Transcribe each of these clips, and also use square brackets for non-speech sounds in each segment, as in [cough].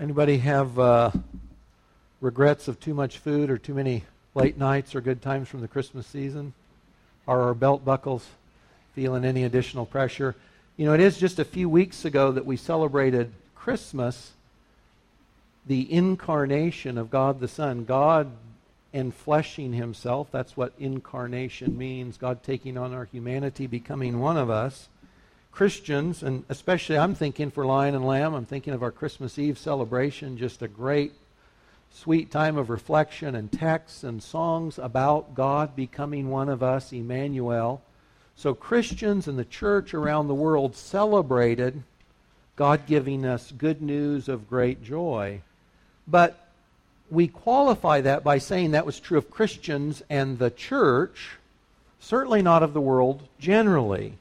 Anybody have uh, regrets of too much food or too many late nights or good times from the Christmas season? Are our belt buckles feeling any additional pressure? You know, it is just a few weeks ago that we celebrated Christmas, the incarnation of God the Son. God enfleshing himself. That's what incarnation means. God taking on our humanity, becoming one of us. Christians, and especially I'm thinking for Lion and Lamb, I'm thinking of our Christmas Eve celebration, just a great, sweet time of reflection and texts and songs about God becoming one of us, Emmanuel. So Christians and the church around the world celebrated God giving us good news of great joy. But we qualify that by saying that was true of Christians and the church, certainly not of the world generally.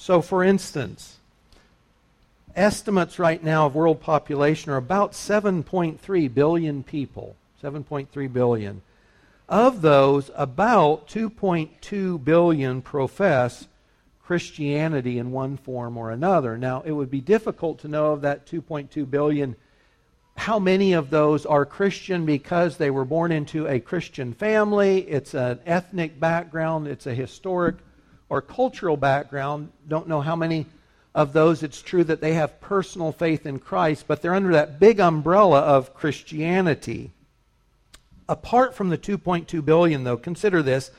So, for instance, estimates right now of world population are about 7.3 billion people. 7.3 billion. Of those, about 2.2 billion profess Christianity in one form or another. Now, it would be difficult to know of that 2.2 billion how many of those are Christian because they were born into a Christian family, it's an ethnic background, it's a historic or cultural background. Don't know how many of those it's true that they have personal faith in Christ, but they're under that big umbrella of Christianity. Apart from the 2.2 billion, though, consider this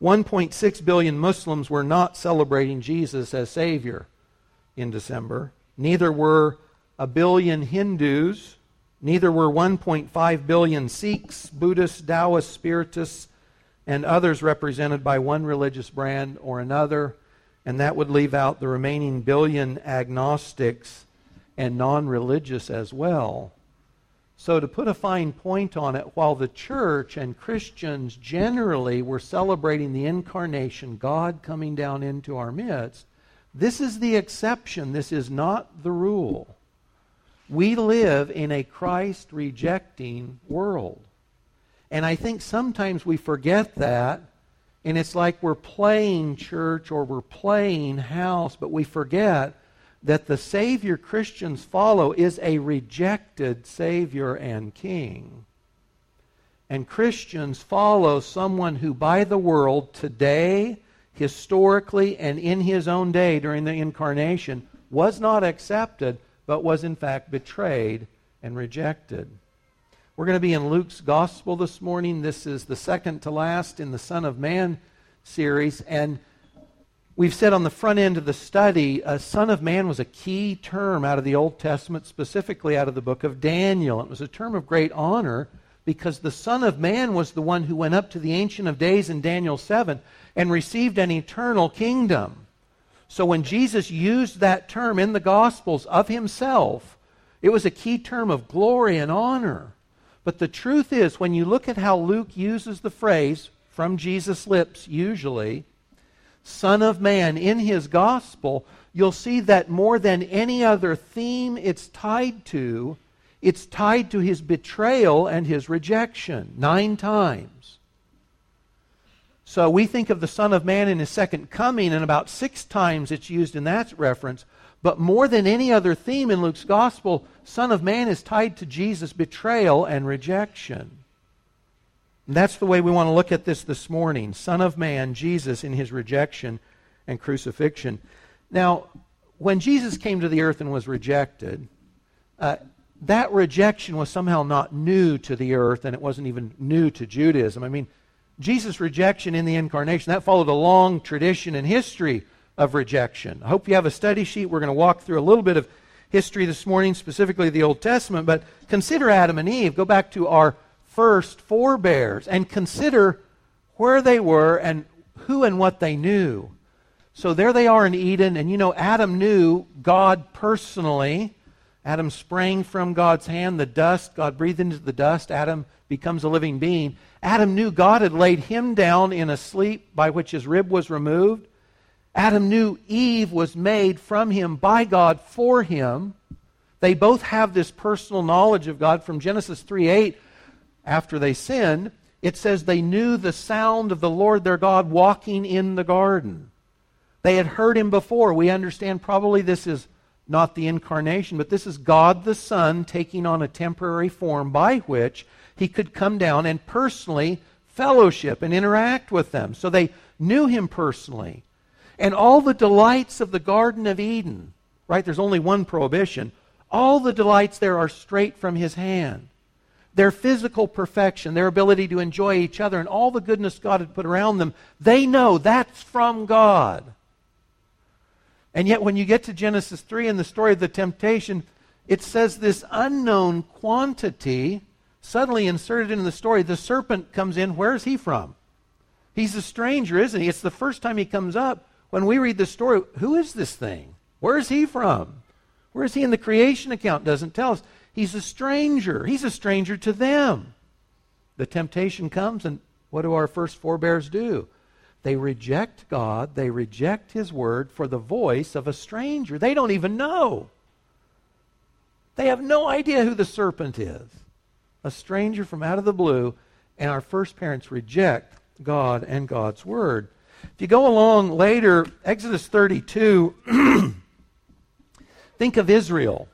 1.6 billion Muslims were not celebrating Jesus as Savior in December. Neither were a billion Hindus Neither were 1.5 billion Sikhs, Buddhists, Taoists, Spiritists, and others represented by one religious brand or another, and that would leave out the remaining billion agnostics and non religious as well. So, to put a fine point on it, while the church and Christians generally were celebrating the incarnation, God coming down into our midst, this is the exception. This is not the rule. We live in a Christ rejecting world. And I think sometimes we forget that, and it's like we're playing church or we're playing house, but we forget that the Savior Christians follow is a rejected Savior and King. And Christians follow someone who, by the world today, historically, and in his own day during the incarnation, was not accepted, but was in fact betrayed and rejected. We're going to be in Luke's Gospel this morning. This is the second to last in the Son of Man series. And we've said on the front end of the study, a Son of Man was a key term out of the Old Testament, specifically out of the book of Daniel. It was a term of great honor because the Son of Man was the one who went up to the Ancient of Days in Daniel 7 and received an eternal kingdom. So when Jesus used that term in the Gospels of himself, it was a key term of glory and honor. But the truth is, when you look at how Luke uses the phrase from Jesus' lips, usually, Son of Man, in his Gospel, you'll see that more than any other theme it's tied to, it's tied to his betrayal and his rejection. Nine times. So we think of the Son of Man in his second coming, and about six times it's used in that reference. But more than any other theme in Luke's gospel, Son of Man is tied to Jesus' betrayal and rejection. And that's the way we want to look at this this morning. Son of Man, Jesus in his rejection and crucifixion. Now, when Jesus came to the earth and was rejected, uh, that rejection was somehow not new to the earth, and it wasn't even new to Judaism. I mean, Jesus' rejection in the incarnation, that followed a long tradition in history of rejection. I hope you have a study sheet. We're going to walk through a little bit of history this morning, specifically the Old Testament, but consider Adam and Eve. Go back to our first forebears and consider where they were and who and what they knew. So there they are in Eden, and you know, Adam knew God personally. Adam sprang from God's hand, the dust, God breathed into the dust. Adam becomes a living being. Adam knew God had laid him down in a sleep by which his rib was removed. Adam knew Eve was made from him by God for him. They both have this personal knowledge of God from Genesis 3 8. After they sinned, it says they knew the sound of the Lord their God walking in the garden. They had heard him before. We understand probably this is not the incarnation, but this is God the Son taking on a temporary form by which he could come down and personally fellowship and interact with them. So they knew him personally. And all the delights of the Garden of Eden, right? There's only one prohibition. All the delights there are straight from his hand. Their physical perfection, their ability to enjoy each other, and all the goodness God had put around them, they know that's from God. And yet, when you get to Genesis 3 and the story of the temptation, it says this unknown quantity suddenly inserted into the story. The serpent comes in. Where is he from? He's a stranger, isn't he? It's the first time he comes up. When we read the story, who is this thing? Where is he from? Where is he in the creation account? Doesn't tell us. He's a stranger. He's a stranger to them. The temptation comes, and what do our first forebears do? They reject God, they reject His word for the voice of a stranger. They don't even know. They have no idea who the serpent is. A stranger from out of the blue, and our first parents reject God and God's word. If you go along later, Exodus 32, [clears throat] think of Israel.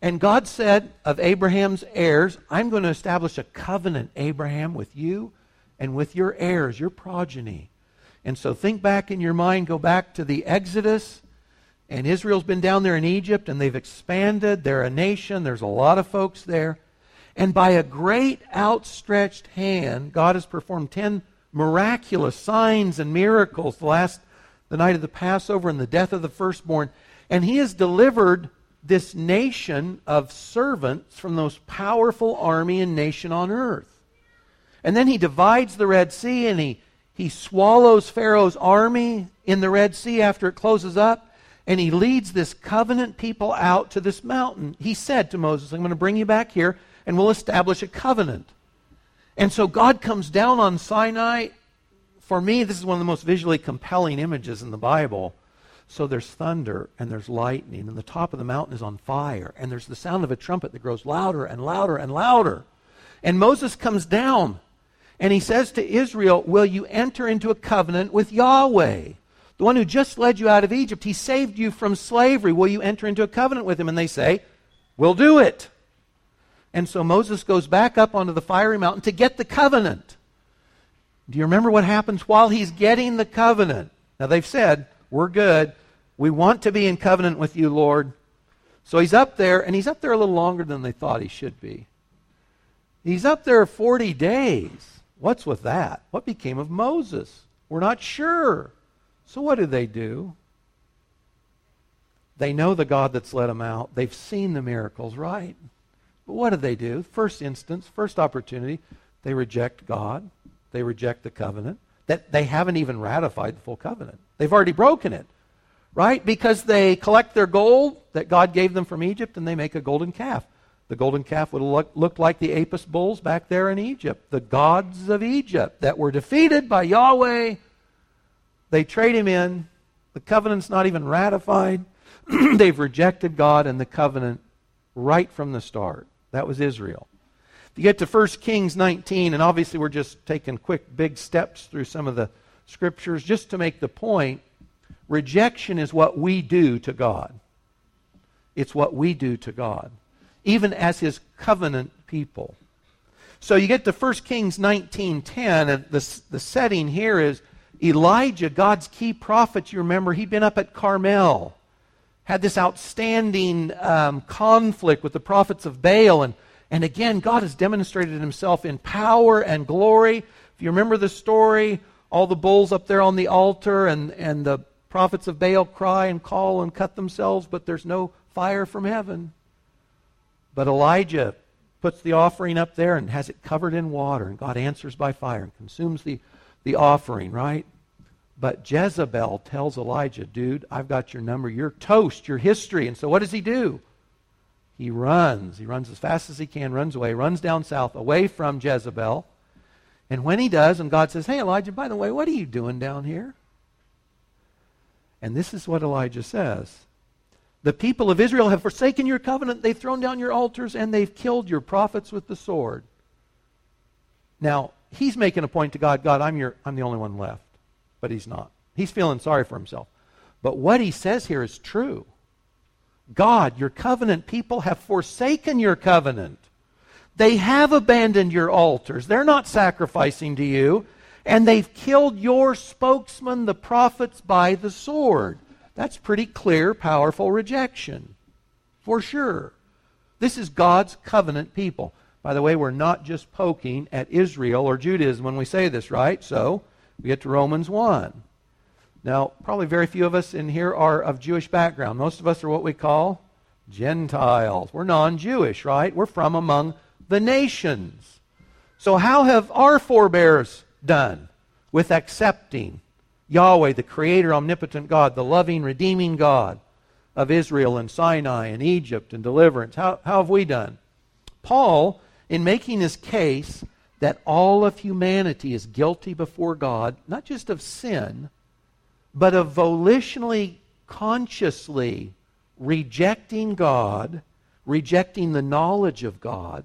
And God said of Abraham's heirs, I'm going to establish a covenant, Abraham, with you and with your heirs, your progeny. And so think back in your mind, go back to the Exodus. And Israel's been down there in Egypt and they've expanded. They're a nation. There's a lot of folks there. And by a great outstretched hand, God has performed 10 miraculous signs and miracles the last the night of the Passover and the death of the firstborn. And he has delivered this nation of servants from the most powerful army and nation on earth. And then he divides the Red Sea and he he swallows Pharaoh's army in the Red Sea after it closes up, and he leads this covenant people out to this mountain. He said to Moses, I'm going to bring you back here, and we'll establish a covenant. And so God comes down on Sinai. For me, this is one of the most visually compelling images in the Bible. So there's thunder and there's lightning, and the top of the mountain is on fire, and there's the sound of a trumpet that grows louder and louder and louder. And Moses comes down and he says to Israel, Will you enter into a covenant with Yahweh? The one who just led you out of Egypt, he saved you from slavery. Will you enter into a covenant with him? And they say, We'll do it. And so Moses goes back up onto the fiery mountain to get the covenant. Do you remember what happens while he's getting the covenant? Now they've said, We're good. We want to be in covenant with you, Lord. So he's up there, and he's up there a little longer than they thought he should be. He's up there 40 days. What's with that? What became of Moses? We're not sure. So what do they do? They know the God that's let them out. They've seen the miracles, right? But what do they do? First instance, first opportunity, they reject God. They reject the covenant. That they haven't even ratified the full covenant. They've already broken it. Right? Because they collect their gold that God gave them from Egypt and they make a golden calf. The golden calf would look, look like the Apis bulls back there in Egypt, the gods of Egypt that were defeated by Yahweh. They trade him in. The covenant's not even ratified. [clears throat] They've rejected God and the covenant right from the start. That was Israel. You get to 1 Kings 19, and obviously we're just taking quick, big steps through some of the scriptures just to make the point rejection is what we do to God. It's what we do to God even as his covenant people. So you get to 1 Kings 19:10 and the, the setting here is Elijah, God's key prophet, you remember, he'd been up at Carmel, had this outstanding um, conflict with the prophets of Baal. And, and again, God has demonstrated himself in power and glory. If you remember the story, all the bulls up there on the altar, and, and the prophets of Baal cry and call and cut themselves, but there's no fire from heaven. But Elijah puts the offering up there and has it covered in water, and God answers by fire and consumes the, the offering, right? But Jezebel tells Elijah, dude, I've got your number. You're toast. You're history. And so what does he do? He runs. He runs as fast as he can, runs away, runs down south, away from Jezebel. And when he does, and God says, Hey, Elijah, by the way, what are you doing down here? And this is what Elijah says the people of Israel have forsaken your covenant, they've thrown down your altars, and they've killed your prophets with the sword. Now, he's making a point to God God, I'm, your, I'm the only one left. But he's not. He's feeling sorry for himself. But what he says here is true. God, your covenant people, have forsaken your covenant. They have abandoned your altars. They're not sacrificing to you. And they've killed your spokesman, the prophets, by the sword. That's pretty clear, powerful rejection. For sure. This is God's covenant people. By the way, we're not just poking at Israel or Judaism when we say this, right? So we get to Romans 1. Now, probably very few of us in here are of Jewish background. Most of us are what we call Gentiles. We're non Jewish, right? We're from among the nations. So, how have our forebears done with accepting Yahweh, the creator, omnipotent God, the loving, redeeming God of Israel and Sinai and Egypt and deliverance? How, how have we done? Paul, in making his case that all of humanity is guilty before God, not just of sin, but of volitionally, consciously rejecting God, rejecting the knowledge of God,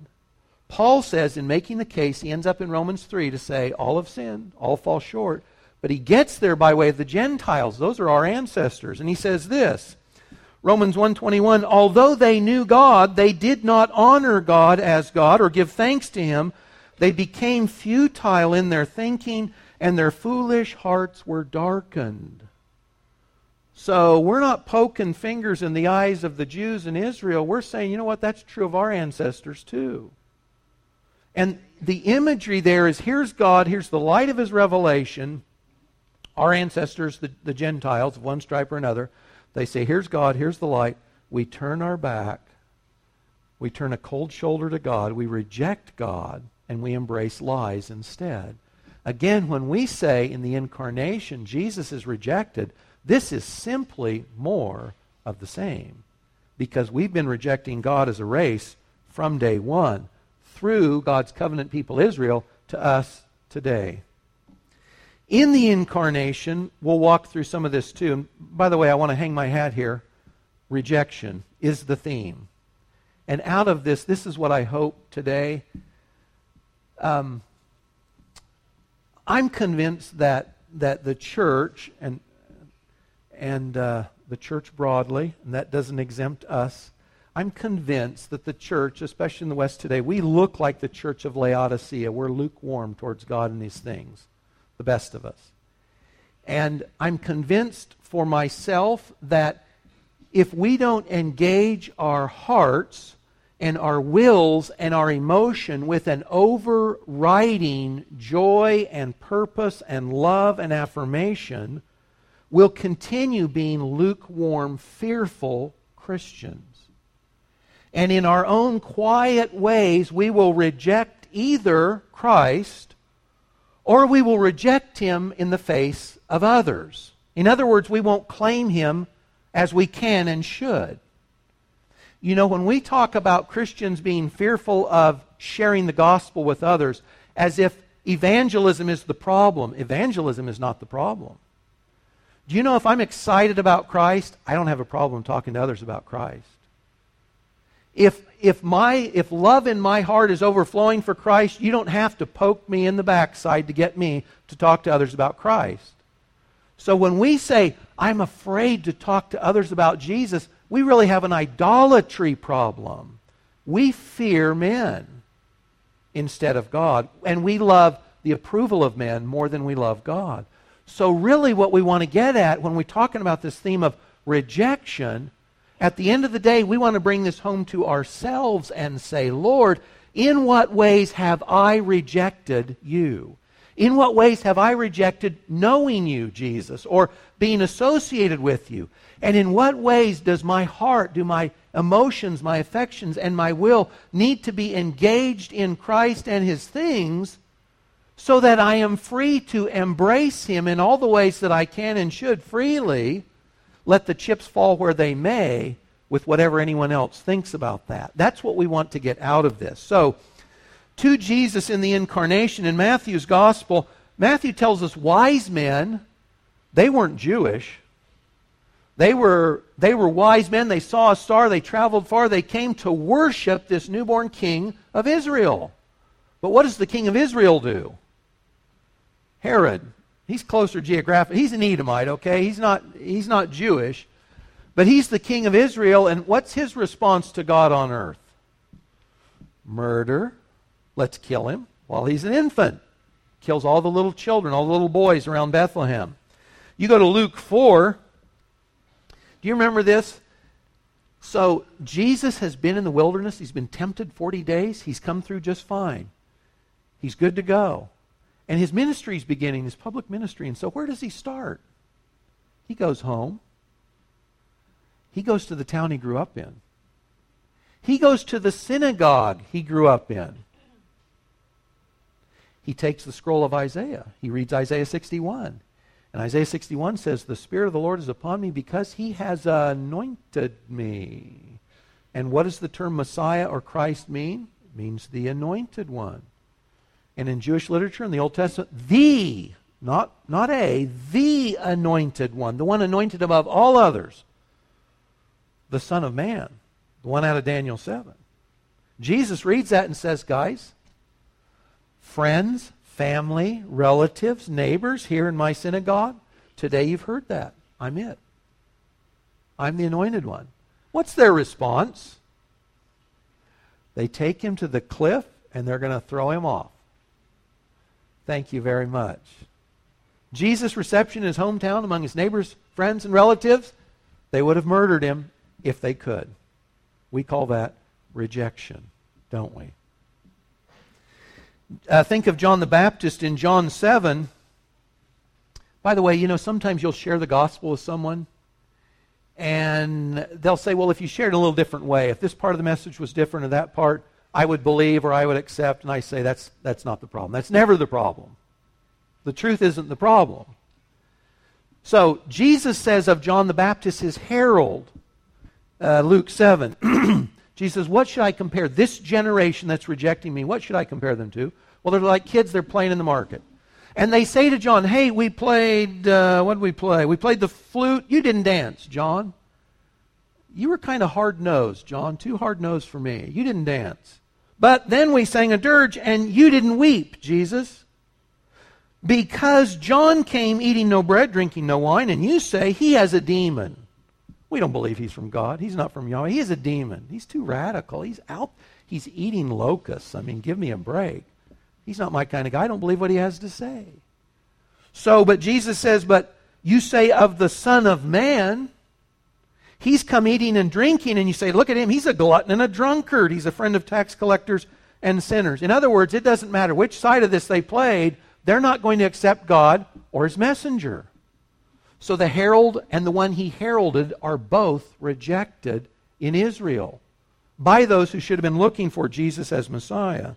Paul says in making the case, he ends up in Romans 3 to say, all have sinned, all fall short. But he gets there by way of the Gentiles. Those are our ancestors. And he says this Romans 1:21 Although they knew God they did not honor God as God or give thanks to him they became futile in their thinking and their foolish hearts were darkened so we're not poking fingers in the eyes of the Jews in Israel we're saying you know what that's true of our ancestors too and the imagery there is here's God, here's the light of his revelation. Our ancestors, the, the Gentiles of one stripe or another, they say, here's God, here's the light. We turn our back. We turn a cold shoulder to God. We reject God and we embrace lies instead. Again, when we say in the incarnation Jesus is rejected, this is simply more of the same because we've been rejecting God as a race from day one through God's covenant people Israel to us today. In the incarnation, we'll walk through some of this too. And by the way, I want to hang my hat here. Rejection is the theme. And out of this, this is what I hope today. Um, I'm convinced that, that the church and, and uh, the church broadly, and that doesn't exempt us, I'm convinced that the church, especially in the West today, we look like the church of Laodicea. We're lukewarm towards God and these things, the best of us. And I'm convinced for myself that if we don't engage our hearts and our wills and our emotion with an overriding joy and purpose and love and affirmation, we'll continue being lukewarm, fearful Christians. And in our own quiet ways, we will reject either Christ or we will reject him in the face of others. In other words, we won't claim him as we can and should. You know, when we talk about Christians being fearful of sharing the gospel with others, as if evangelism is the problem, evangelism is not the problem. Do you know if I'm excited about Christ, I don't have a problem talking to others about Christ if if my if love in my heart is overflowing for Christ, you don't have to poke me in the backside to get me to talk to others about Christ. So when we say I'm afraid to talk to others about Jesus, we really have an idolatry problem. We fear men instead of God, and we love the approval of men more than we love God. So really what we want to get at when we're talking about this theme of rejection at the end of the day, we want to bring this home to ourselves and say, Lord, in what ways have I rejected you? In what ways have I rejected knowing you, Jesus, or being associated with you? And in what ways does my heart, do my emotions, my affections, and my will need to be engaged in Christ and his things so that I am free to embrace him in all the ways that I can and should freely? let the chips fall where they may with whatever anyone else thinks about that. That's what we want to get out of this. So, to Jesus in the incarnation in Matthew's gospel, Matthew tells us wise men, they weren't Jewish. They were, they were wise men. They saw a star. They traveled far. They came to worship this newborn king of Israel. But what does the king of Israel do? Herod. He's closer geographically. He's an Edomite, okay? He's not, he's not Jewish. But he's the king of Israel, and what's his response to God on earth? Murder. Let's kill him while he's an infant. Kills all the little children, all the little boys around Bethlehem. You go to Luke 4. Do you remember this? So, Jesus has been in the wilderness. He's been tempted 40 days. He's come through just fine. He's good to go. And his ministry is beginning, his public ministry. And so, where does he start? He goes home. He goes to the town he grew up in. He goes to the synagogue he grew up in. He takes the scroll of Isaiah. He reads Isaiah 61. And Isaiah 61 says, The Spirit of the Lord is upon me because he has anointed me. And what does the term Messiah or Christ mean? It means the anointed one. And in Jewish literature in the Old Testament, the, not, not a, the anointed one, the one anointed above all others, the Son of Man, the one out of Daniel 7. Jesus reads that and says, guys, friends, family, relatives, neighbors here in my synagogue, today you've heard that. I'm it. I'm the anointed one. What's their response? They take him to the cliff and they're going to throw him off. Thank you very much. Jesus' reception in his hometown among his neighbors, friends, and relatives, they would have murdered him if they could. We call that rejection, don't we? Uh, think of John the Baptist in John 7. By the way, you know, sometimes you'll share the gospel with someone, and they'll say, well, if you shared it a little different way, if this part of the message was different or that part, I would believe or I would accept, and I say that's, that's not the problem. That's never the problem. The truth isn't the problem. So Jesus says of John the Baptist, his herald, uh, Luke 7. [clears throat] Jesus What should I compare this generation that's rejecting me? What should I compare them to? Well, they're like kids, they're playing in the market. And they say to John, Hey, we played, uh, what did we play? We played the flute. You didn't dance, John. You were kind of hard nosed, John, too hard nosed for me. You didn't dance. But then we sang a dirge, and you didn't weep, Jesus. Because John came eating no bread, drinking no wine, and you say he has a demon. We don't believe he's from God. He's not from Yahweh. He is a demon. He's too radical. He's out. He's eating locusts. I mean, give me a break. He's not my kind of guy. I don't believe what he has to say. So, but Jesus says, But you say of the Son of Man, He's come eating and drinking, and you say, Look at him, he's a glutton and a drunkard. He's a friend of tax collectors and sinners. In other words, it doesn't matter which side of this they played, they're not going to accept God or his messenger. So the herald and the one he heralded are both rejected in Israel by those who should have been looking for Jesus as Messiah.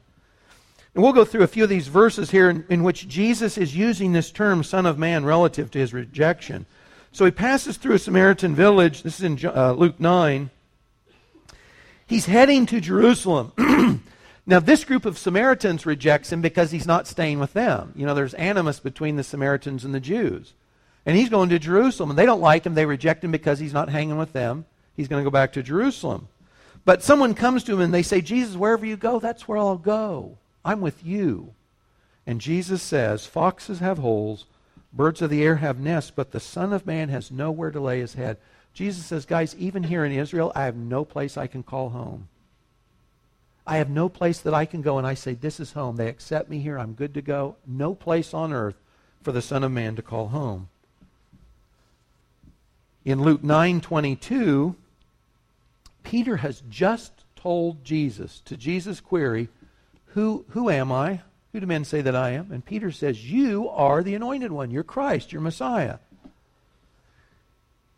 And we'll go through a few of these verses here in, in which Jesus is using this term, Son of Man, relative to his rejection. So he passes through a Samaritan village. This is in uh, Luke 9. He's heading to Jerusalem. [clears throat] now, this group of Samaritans rejects him because he's not staying with them. You know, there's animus between the Samaritans and the Jews. And he's going to Jerusalem. And they don't like him. They reject him because he's not hanging with them. He's going to go back to Jerusalem. But someone comes to him and they say, Jesus, wherever you go, that's where I'll go. I'm with you. And Jesus says, Foxes have holes, Birds of the air have nests, but the Son of Man has nowhere to lay his head. Jesus says, guys, even here in Israel, I have no place I can call home. I have no place that I can go and I say, This is home. They accept me here. I'm good to go. No place on earth for the Son of Man to call home. In Luke 9:22, Peter has just told Jesus to Jesus' query, Who, who am I? Who do men say that I am? And Peter says, You are the anointed one. You're Christ. You're Messiah.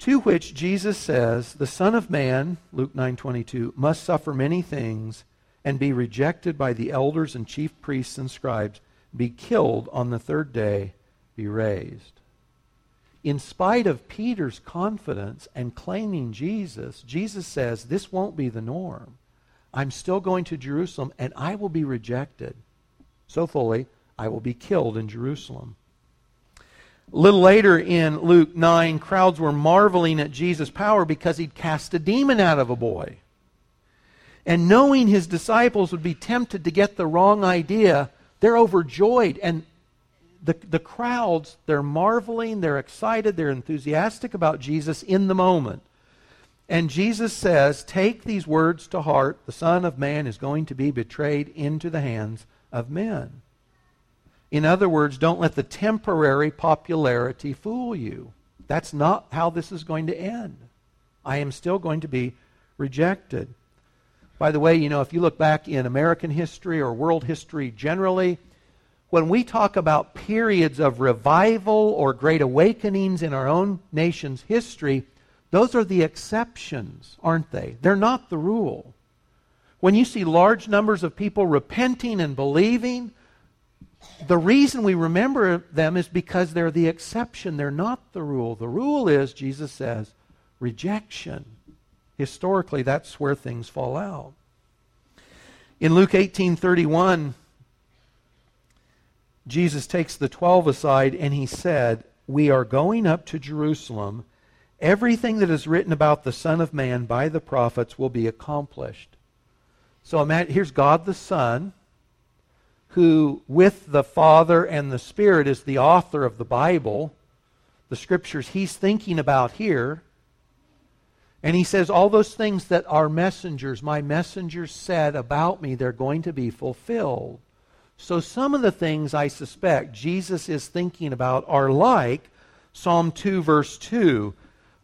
To which Jesus says, The Son of Man, Luke 9:22, must suffer many things and be rejected by the elders and chief priests and scribes, be killed on the third day, be raised. In spite of Peter's confidence and claiming Jesus, Jesus says, This won't be the norm. I'm still going to Jerusalem and I will be rejected so fully, I will be killed in Jerusalem. A little later in Luke 9, crowds were marveling at Jesus' power because he'd cast a demon out of a boy. And knowing his disciples would be tempted to get the wrong idea, they're overjoyed. And the, the crowds, they're marveling, they're excited, they're enthusiastic about Jesus in the moment. And Jesus says, Take these words to heart. The Son of Man is going to be betrayed into the hands of men. In other words, don't let the temporary popularity fool you. That's not how this is going to end. I am still going to be rejected. By the way, you know, if you look back in American history or world history generally, when we talk about periods of revival or great awakenings in our own nation's history, those are the exceptions, aren't they? They're not the rule. When you see large numbers of people repenting and believing, the reason we remember them is because they're the exception. They're not the rule. The rule is, Jesus says, rejection. Historically, that's where things fall out. In Luke 18:31, Jesus takes the 12 aside and he said, "We are going up to Jerusalem. Everything that is written about the Son of Man by the prophets will be accomplished." So here's God the Son, who with the Father and the Spirit is the author of the Bible, the scriptures he's thinking about here. And he says, All those things that our messengers, my messengers said about me, they're going to be fulfilled. So some of the things I suspect Jesus is thinking about are like Psalm 2, verse 2.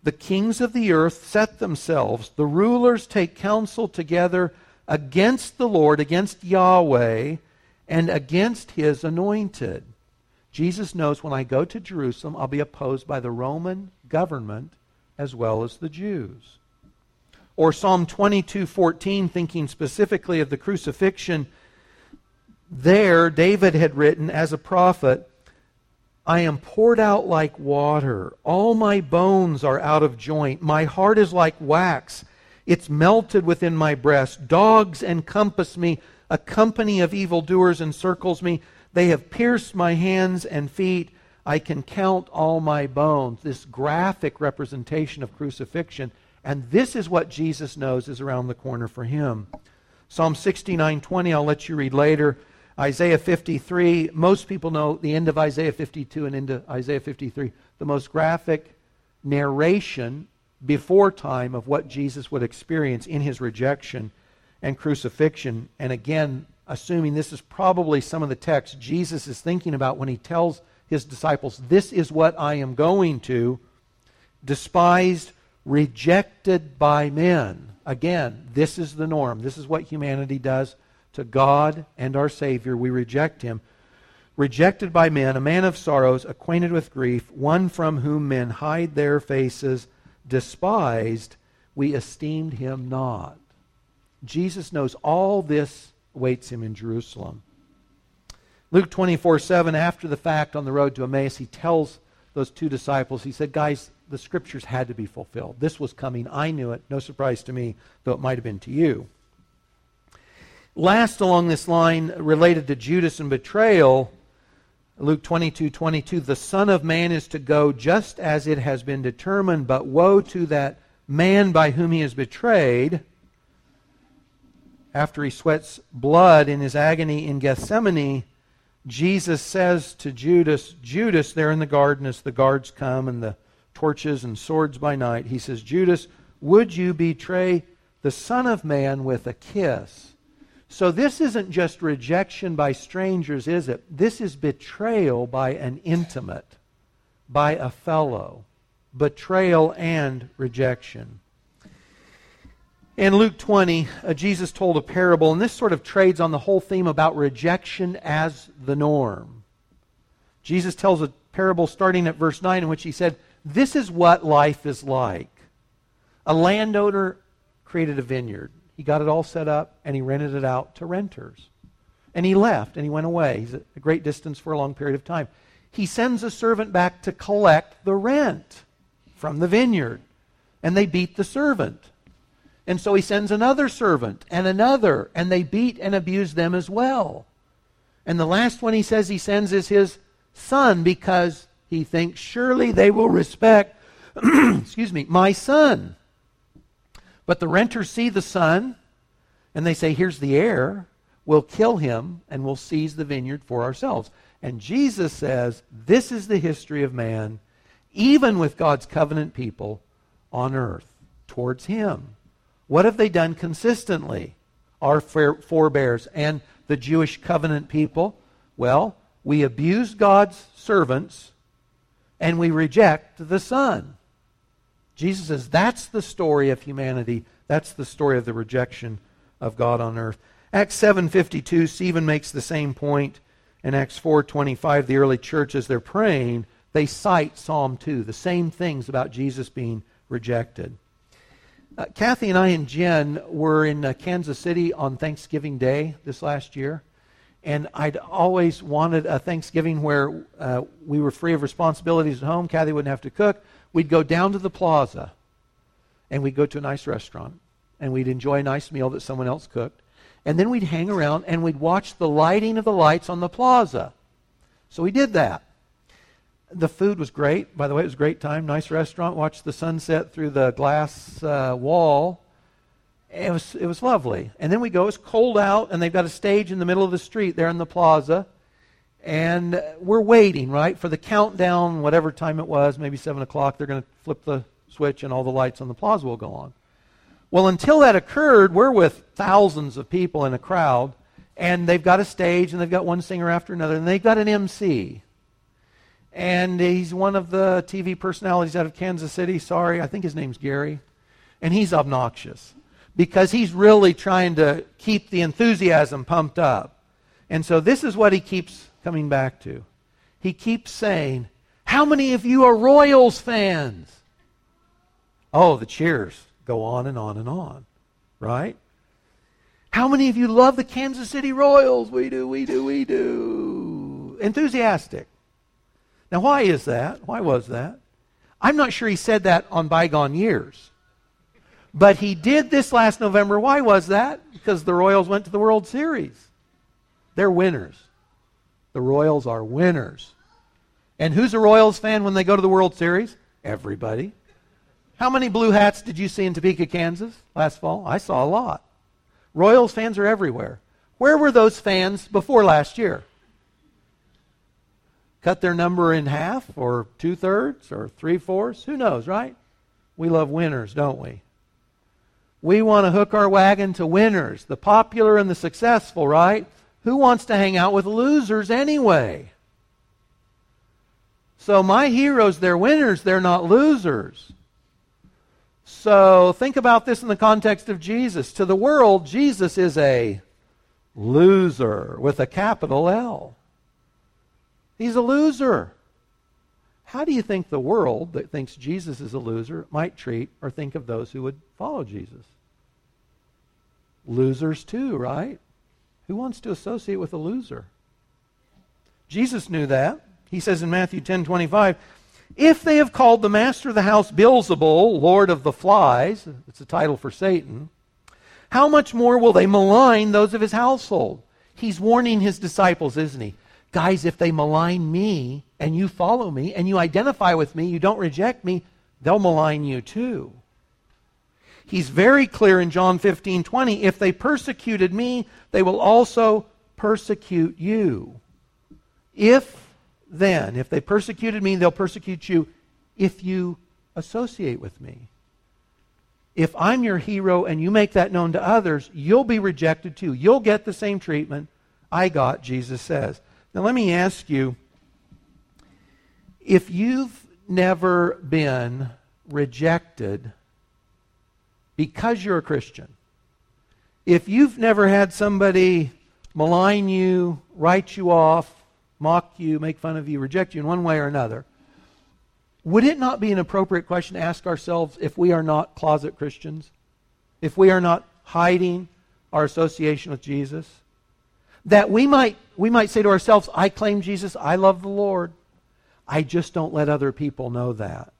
The kings of the earth set themselves, the rulers take counsel together against the Lord, against Yahweh, and against his anointed. Jesus knows when I go to Jerusalem, I'll be opposed by the Roman government as well as the Jews. Or Psalm 22:14 thinking specifically of the crucifixion there David had written as a prophet I am poured out like water all my bones are out of joint my heart is like wax it's melted within my breast dogs encompass me a company of evildoers encircles me they have pierced my hands and feet I can count all my bones. This graphic representation of crucifixion. And this is what Jesus knows is around the corner for him. Psalm 69:20, I'll let you read later. Isaiah 53, most people know the end of Isaiah 52 and into Isaiah 53, the most graphic narration before time of what Jesus would experience in his rejection and crucifixion. And again, assuming this is probably some of the text Jesus is thinking about when he tells his disciples, This is what I am going to. Despised, rejected by men. Again, this is the norm. This is what humanity does to God and our Savior. We reject him. Rejected by men, a man of sorrows, acquainted with grief, one from whom men hide their faces, despised, we esteemed him not. Jesus knows all this awaits him in Jerusalem. Luke 24 7, after the fact on the road to Emmaus, he tells those two disciples, he said, Guys, the scriptures had to be fulfilled. This was coming. I knew it. No surprise to me, though it might have been to you. Last along this line, related to Judas and betrayal, Luke 22 22, the Son of Man is to go just as it has been determined, but woe to that man by whom he is betrayed. After he sweats blood in his agony in Gethsemane, Jesus says to Judas, Judas, there in the garden as the guards come and the torches and swords by night, he says, Judas, would you betray the Son of Man with a kiss? So this isn't just rejection by strangers, is it? This is betrayal by an intimate, by a fellow. Betrayal and rejection. In Luke 20, uh, Jesus told a parable, and this sort of trades on the whole theme about rejection as the norm. Jesus tells a parable starting at verse 9 in which he said, This is what life is like. A landowner created a vineyard. He got it all set up and he rented it out to renters. And he left and he went away. He's at a great distance for a long period of time. He sends a servant back to collect the rent from the vineyard. And they beat the servant. And so he sends another servant and another, and they beat and abuse them as well. And the last one he says he sends is his son because he thinks surely they will respect, [clears throat] excuse me, my son. But the renters see the son and they say, Here's the heir. We'll kill him and we'll seize the vineyard for ourselves. And Jesus says, This is the history of man, even with God's covenant people on earth. towards Him. What have they done consistently? Our forebears and the Jewish covenant people? Well, we abuse God's servants and we reject the Son. Jesus says that's the story of humanity. That's the story of the rejection of God on earth. Acts 7:52 Stephen makes the same point in Acts 4:25 the early church as they're praying they cite Psalm 2 the same things about Jesus being rejected. Uh, Kathy and I and Jen were in uh, Kansas City on Thanksgiving Day this last year and I'd always wanted a Thanksgiving where uh, we were free of responsibilities at home. Kathy wouldn't have to cook. We'd go down to the plaza and we'd go to a nice restaurant and we'd enjoy a nice meal that someone else cooked. And then we'd hang around and we'd watch the lighting of the lights on the plaza. So we did that. The food was great. By the way, it was a great time. Nice restaurant. Watched the sunset through the glass uh, wall it was, it was lovely. And then we go, it's cold out, and they've got a stage in the middle of the street there in the plaza. And we're waiting, right, for the countdown, whatever time it was, maybe 7 o'clock. They're going to flip the switch, and all the lights on the plaza will go on. Well, until that occurred, we're with thousands of people in a crowd, and they've got a stage, and they've got one singer after another, and they've got an MC. And he's one of the TV personalities out of Kansas City. Sorry, I think his name's Gary. And he's obnoxious because he's really trying to keep the enthusiasm pumped up. And so this is what he keeps coming back to. He keeps saying, How many of you are Royals fans? Oh, the cheers go on and on and on, right? How many of you love the Kansas City Royals? We do, we do, we do. Enthusiastic. Now, why is that? Why was that? I'm not sure he said that on bygone years. But he did this last November. Why was that? Because the Royals went to the World Series. They're winners. The Royals are winners. And who's a Royals fan when they go to the World Series? Everybody. How many blue hats did you see in Topeka, Kansas last fall? I saw a lot. Royals fans are everywhere. Where were those fans before last year? Cut their number in half, or two thirds, or three fourths? Who knows, right? We love winners, don't we? We want to hook our wagon to winners, the popular and the successful, right? Who wants to hang out with losers anyway? So my heroes, they're winners, they're not losers. So think about this in the context of Jesus. To the world, Jesus is a loser with a capital L. He's a loser. How do you think the world that thinks Jesus is a loser might treat or think of those who would follow Jesus? Losers too, right? Who wants to associate with a loser? Jesus knew that. He says in Matthew 10 25, if they have called the master of the house Beelzebul, Lord of the flies, it's a title for Satan, how much more will they malign those of his household? He's warning his disciples, isn't he? Guys, if they malign me and you follow me and you identify with me, you don't reject me, they'll malign you too. He's very clear in John 15 20 if they persecuted me, they will also persecute you. If then, if they persecuted me, they'll persecute you if you associate with me. If I'm your hero and you make that known to others, you'll be rejected too. You'll get the same treatment I got, Jesus says. Now, let me ask you if you've never been rejected because you're a Christian, if you've never had somebody malign you, write you off, mock you, make fun of you, reject you in one way or another, would it not be an appropriate question to ask ourselves if we are not closet Christians? If we are not hiding our association with Jesus? that we might, we might say to ourselves, I claim Jesus, I love the Lord. I just don't let other people know that.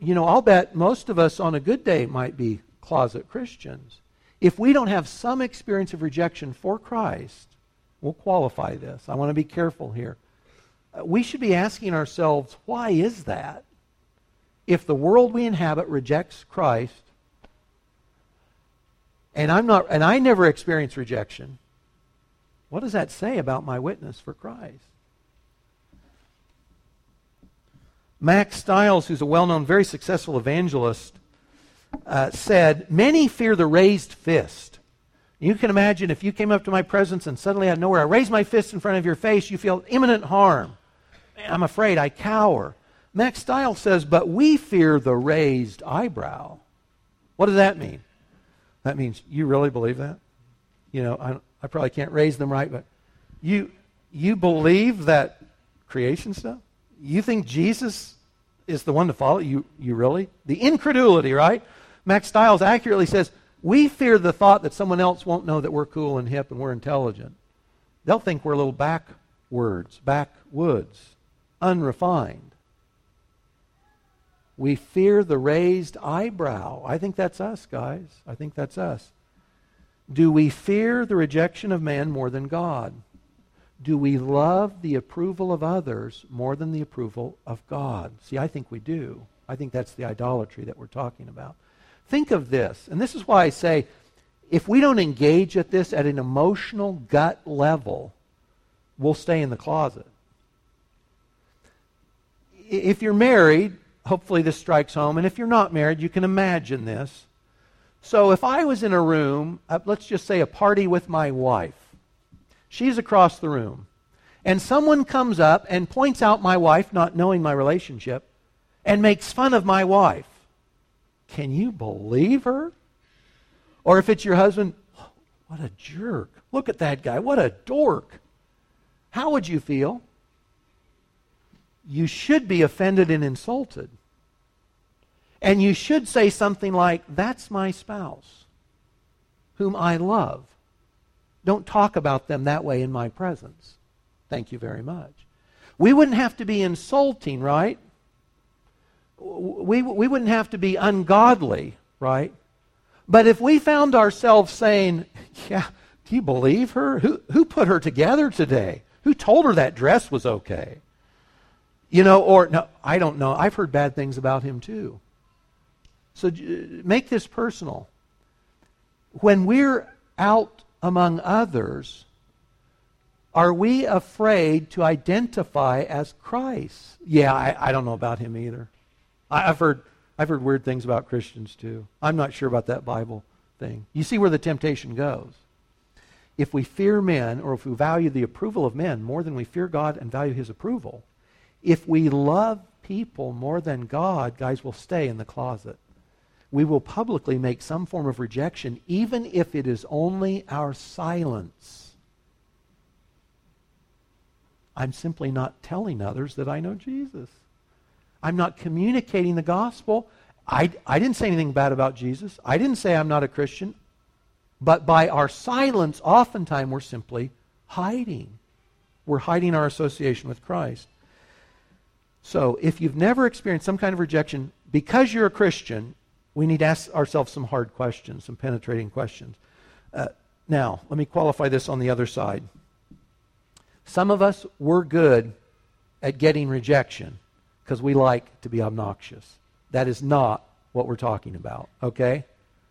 You know, I'll bet most of us on a good day might be closet Christians. If we don't have some experience of rejection for Christ, we'll qualify this. I want to be careful here. Uh, we should be asking ourselves, why is that? If the world we inhabit rejects Christ, and I'm not and I never experienced rejection. What does that say about my witness for Christ? Mack Stiles, who's a well-known, very successful evangelist, uh, said, Many fear the raised fist. You can imagine if you came up to my presence and suddenly out of nowhere I raise my fist in front of your face, you feel imminent harm. I'm afraid, I cower. Mack Stiles says, But we fear the raised eyebrow. What does that mean? That means you really believe that? You know, I, I probably can't raise them right, but you, you believe that creation stuff? You think Jesus is the one to follow? You, you really? The incredulity, right? Mack Stiles accurately says, we fear the thought that someone else won't know that we're cool and hip and we're intelligent. They'll think we're a little backwards, backwoods, unrefined. We fear the raised eyebrow. I think that's us, guys. I think that's us. Do we fear the rejection of man more than God? Do we love the approval of others more than the approval of God? See, I think we do. I think that's the idolatry that we're talking about. Think of this, and this is why I say if we don't engage at this at an emotional gut level, we'll stay in the closet. If you're married, hopefully this strikes home, and if you're not married, you can imagine this. So if I was in a room, uh, let's just say a party with my wife, she's across the room, and someone comes up and points out my wife, not knowing my relationship, and makes fun of my wife. Can you believe her? Or if it's your husband, what a jerk. Look at that guy. What a dork. How would you feel? You should be offended and insulted. And you should say something like, That's my spouse, whom I love. Don't talk about them that way in my presence. Thank you very much. We wouldn't have to be insulting, right? We, we wouldn't have to be ungodly, right? But if we found ourselves saying, Yeah, do you believe her? Who, who put her together today? Who told her that dress was okay? You know, or, no, I don't know. I've heard bad things about him too. So make this personal. When we're out among others, are we afraid to identify as Christ? Yeah, I, I don't know about him either. I, have heard, I've heard weird things about Christians too. I'm not sure about that Bible thing. You see where the temptation goes. If we fear men, or if we value the approval of men more than we fear God and value his approval, if we love people more than God, guys, will stay in the closet we will publicly make some form of rejection, even if it is only our silence. I'm simply not telling others that I know Jesus. I'm not communicating the gospel. I, I didn't say anything bad about Jesus. I didn't say I'm not a Christian. But by our silence, oftentimes we're simply hiding. We're hiding our association with Christ. So if you've never experienced some kind of rejection because you're a Christian, we need to ask ourselves some hard questions, some penetrating questions. Uh, now, let me qualify this on the other side. Some of us, we're good at getting rejection because we like to be obnoxious. That is not what we're talking about, okay?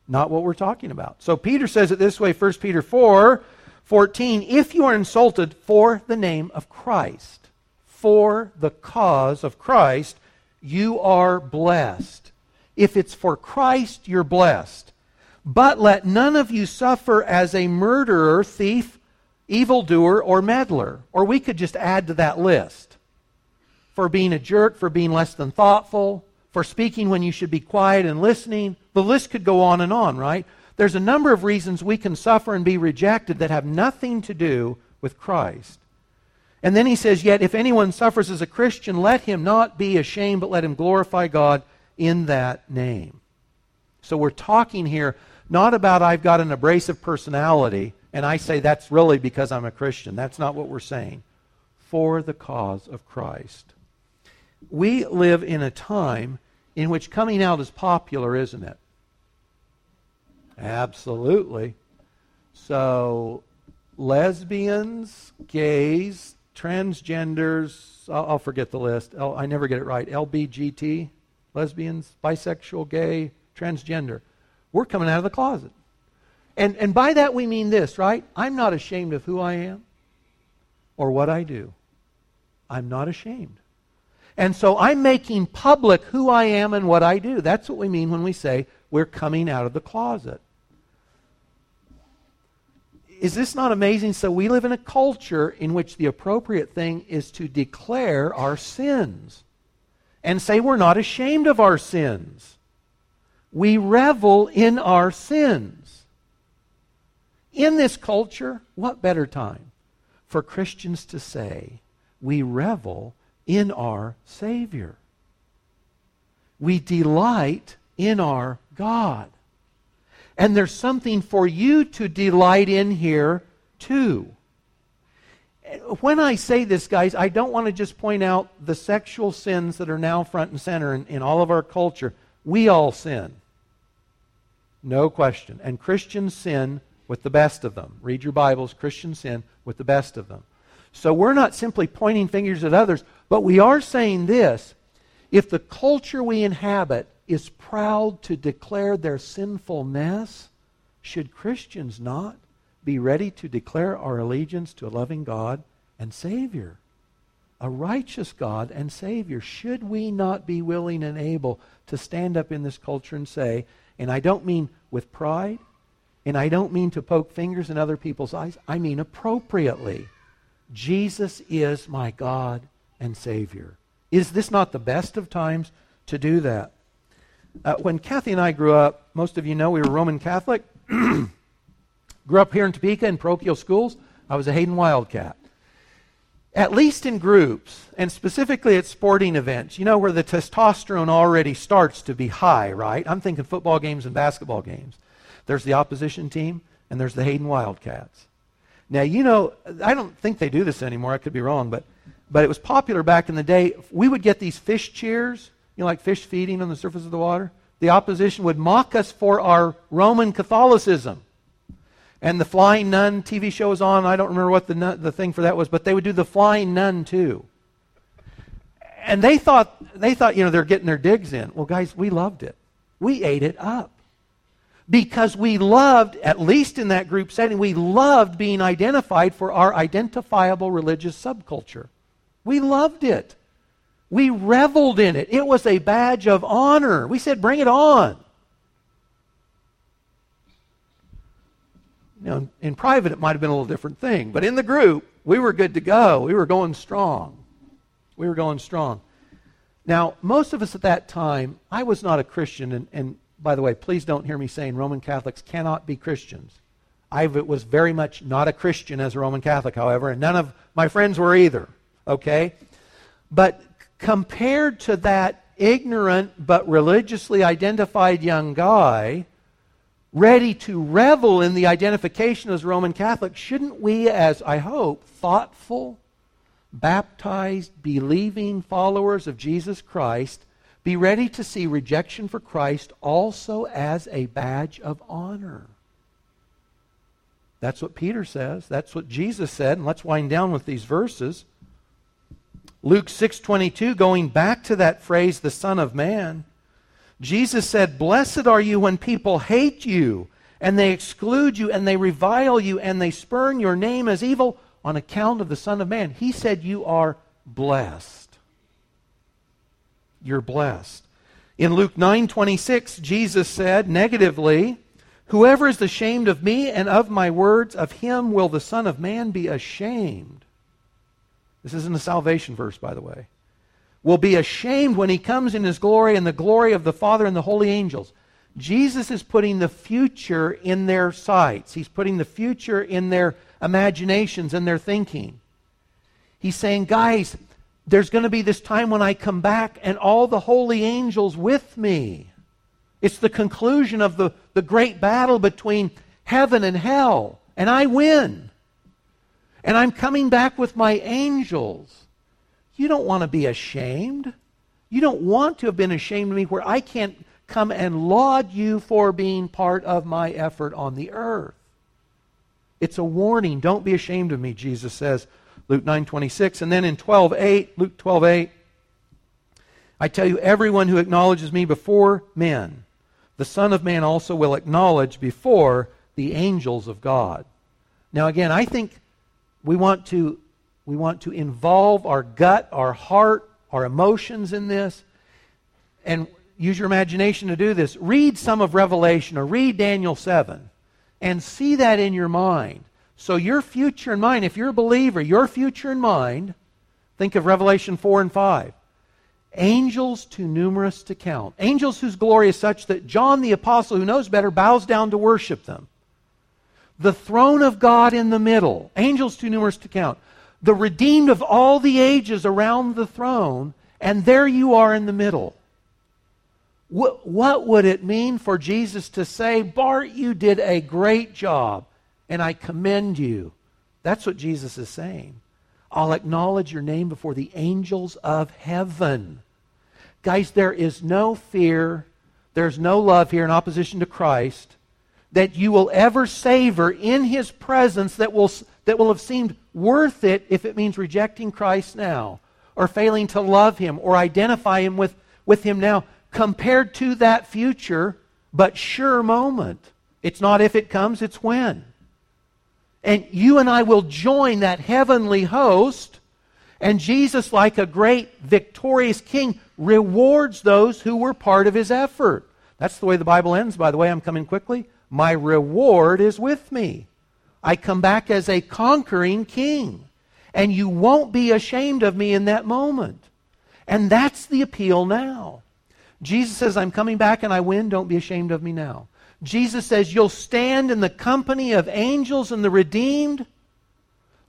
Not what we're talking about. So Peter says it this way 1 Peter 4 14. If you are insulted for the name of Christ, for the cause of Christ, you are blessed. If it's for Christ, you're blessed. But let none of you suffer as a murderer, thief, evildoer, or meddler. Or we could just add to that list for being a jerk, for being less than thoughtful, for speaking when you should be quiet and listening. The list could go on and on, right? There's a number of reasons we can suffer and be rejected that have nothing to do with Christ. And then he says, Yet if anyone suffers as a Christian, let him not be ashamed, but let him glorify God in that name. So we're talking here not about I've got an abrasive personality and I say that's really because I'm a Christian. That's not what we're saying. For the cause of Christ. We live in a time in which coming out is popular, isn't it? Absolutely. So, lesbians, gays, transgenders, I'll, I'll forget the list. I never get it right. LBGT, lesbians, bisexual, gay, transgender. We're coming out of the closet. And, and by that we mean this, right? I'm not ashamed of who I am or what I do. I'm not ashamed. And so I'm making public who I am and what I do. That's what we mean when we say we're coming out of the closet. Is this not amazing? So, we live in a culture in which the appropriate thing is to declare our sins and say we're not ashamed of our sins. We revel in our sins. In this culture, what better time for Christians to say we revel in our Savior? We delight in our God. And there's something for you to delight in here, too. When I say this, guys, I don't want to just point out the sexual sins that are now front and center in, in all of our culture. We all sin. No question. And Christians sin with the best of them. Read your Bibles, Christians sin with the best of them. So we're not simply pointing fingers at others, but we are saying this if the culture we inhabit is proud to declare their sinfulness, should Christians not be ready to declare our allegiance to a loving God and Savior? A righteous God and Savior. Should we not be willing and able to stand up in this culture and say, and I don't mean with pride, and I don't mean to poke fingers in other people's eyes, I mean appropriately. Jesus is my God and Savior. Is this not the best of times to do that? Uh, when Kathy and I grew up, most of you know we were Roman Catholic. [clears throat] grew up here in Topeka in parochial schools. I was a Hayden Wildcat. At least in groups, and specifically at sporting events, you know, where the testosterone already starts to be high, right? I'm thinking football games and basketball games. There's the opposition team, and there's the Hayden Wildcats. Now, you know, I don't think they do this anymore. I could be wrong, but but it was popular back in the day. We would get these fish cheers, you know, like fish feeding on the surface of the water. The opposition would mock us for our Roman Catholicism. And the Flying Nun TV show was on. I don't remember what the, nun, the thing for that was, but they would do the Flying Nun too. And they thought, they thought, you know, they're getting their digs in. Well, guys, we loved it. We ate it up. Because we loved, at least in that group setting, we loved being identified for our identifiable religious subculture. We loved it. We reveled in it. It was a badge of honor. We said, bring it on. You know, in private, it might have been a little different thing, but in the group, we were good to go. We were going strong. We were going strong. Now, most of us at that time, I was not a Christian, and, and by the way, please don't hear me saying Roman Catholics cannot be Christians. I was very much not a Christian as a Roman Catholic, however, and none of my friends were either. Okay? But compared to that ignorant but religiously identified young guy, ready to revel in the identification as Roman Catholic, shouldn't we, as I hope, thoughtful, baptized, believing followers of Jesus Christ, be ready to see rejection for Christ also as a badge of honor? That's what Peter says. That's what Jesus said. And let's wind down with these verses. Luke 6:22 going back to that phrase the son of man. Jesus said, "Blessed are you when people hate you and they exclude you and they revile you and they spurn your name as evil on account of the son of man." He said you are blessed. You're blessed. In Luke 9:26, Jesus said negatively, "Whoever is ashamed of me and of my words, of him will the son of man be ashamed." This isn't a salvation verse, by the way. Will be ashamed when he comes in his glory and the glory of the Father and the holy angels. Jesus is putting the future in their sights. He's putting the future in their imaginations and their thinking. He's saying, guys, there's going to be this time when I come back and all the holy angels with me. It's the conclusion of the, the great battle between heaven and hell, and I win. And I'm coming back with my angels. You don't want to be ashamed. You don't want to have been ashamed of me where I can't come and laud you for being part of my effort on the earth. It's a warning. Don't be ashamed of me, Jesus says, Luke 9:26. And then in 12:8, Luke 12:8, I tell you everyone who acknowledges me before men, the Son of Man also will acknowledge before the angels of God. Now again, I think we want to, we want to involve our gut, our heart, our emotions in this. And use your imagination to do this, read some of Revelation or read Daniel 7 and see that in your mind. So, your future in mind, if you're a believer, your future in mind, think of Revelation 4 and 5. Angels too numerous to count. Angels whose glory is such that John the Apostle, who knows better, bows down to worship them. The throne of God in the middle. Angels too numerous to count. The redeemed of all the ages around the throne, and there you are in the middle. What, what would it mean for Jesus to say, Bart, you did a great job, and I commend you? That's what Jesus is saying. I'll acknowledge your name before the angels of heaven. Guys, there is no fear, there's no love here in opposition to Christ that you will ever savor in his presence that will, that will have seemed worth it if it means rejecting Christ now or failing to love him or identify him with, with him now compared to that future but sure moment. It's not if it comes, it's when. And you and I will join that heavenly host. And Jesus, like a great victorious king, rewards those who were part of his effort. That's the way the Bible ends, by the way. I'm coming quickly. My reward is with me. I come back as a conquering king. And you won't be ashamed of me in that moment. And that's the appeal now. Jesus says, I'm coming back and I win. Don't be ashamed of me now. Jesus says, You'll stand in the company of angels and the redeemed.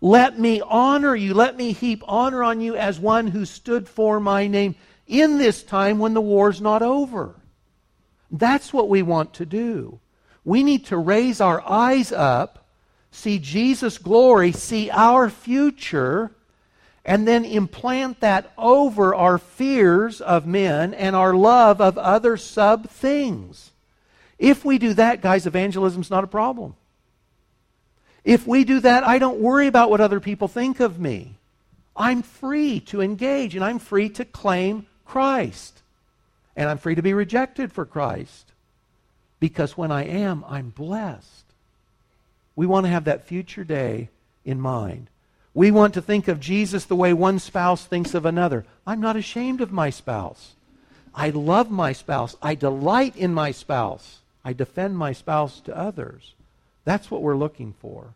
Let me honor you. Let me heap honor on you as one who stood for my name in this time when the war's not over. That's what we want to do. We need to raise our eyes up, see Jesus' glory, see our future, and then implant that over our fears of men and our love of other sub things. If we do that, guys, evangelism's not a problem. If we do that, I don't worry about what other people think of me. I'm free to engage and I'm free to claim Christ. And I'm free to be rejected for Christ. Because when I am, I'm blessed. We want to have that future day in mind. We want to think of Jesus the way one spouse thinks of another. I'm not ashamed of my spouse. I love my spouse. I delight in my spouse. I defend my spouse to others. That's what we're looking for.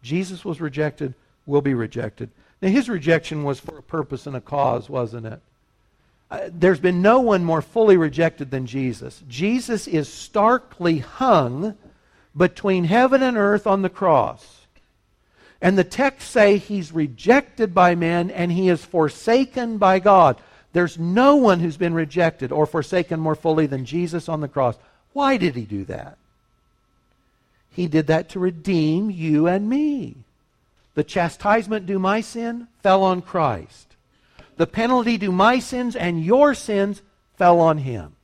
Jesus was rejected, will be rejected. Now, his rejection was for a purpose and a cause, wasn't it? Uh, there's been no one more fully rejected than Jesus. Jesus is starkly hung between heaven and earth on the cross. And the texts say he's rejected by men and he is forsaken by God. There's no one who's been rejected or forsaken more fully than Jesus on the cross. Why did he do that? He did that to redeem you and me. The chastisement due my sin fell on Christ. The penalty due my sins and your sins fell on him.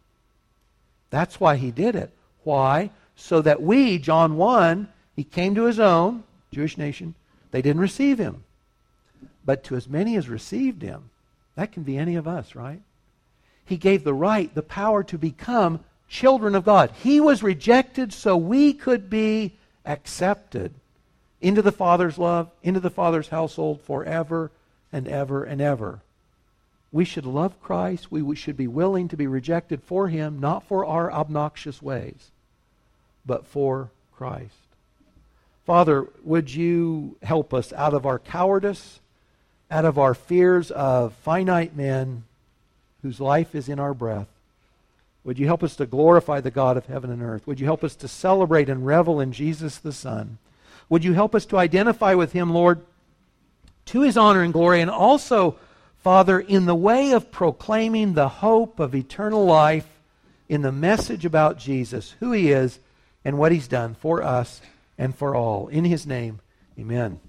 That's why he did it. Why? So that we, John 1, he came to his own, Jewish nation, they didn't receive him. But to as many as received him, that can be any of us, right? He gave the right, the power to become children of God. He was rejected so we could be accepted into the Father's love, into the Father's household forever and ever and ever. We should love Christ. We should be willing to be rejected for Him, not for our obnoxious ways, but for Christ. Father, would you help us out of our cowardice, out of our fears of finite men whose life is in our breath? Would you help us to glorify the God of heaven and earth? Would you help us to celebrate and revel in Jesus the Son? Would you help us to identify with him, Lord, to his honor and glory, and also, Father, in the way of proclaiming the hope of eternal life in the message about Jesus, who he is, and what he's done for us and for all. In his name, amen.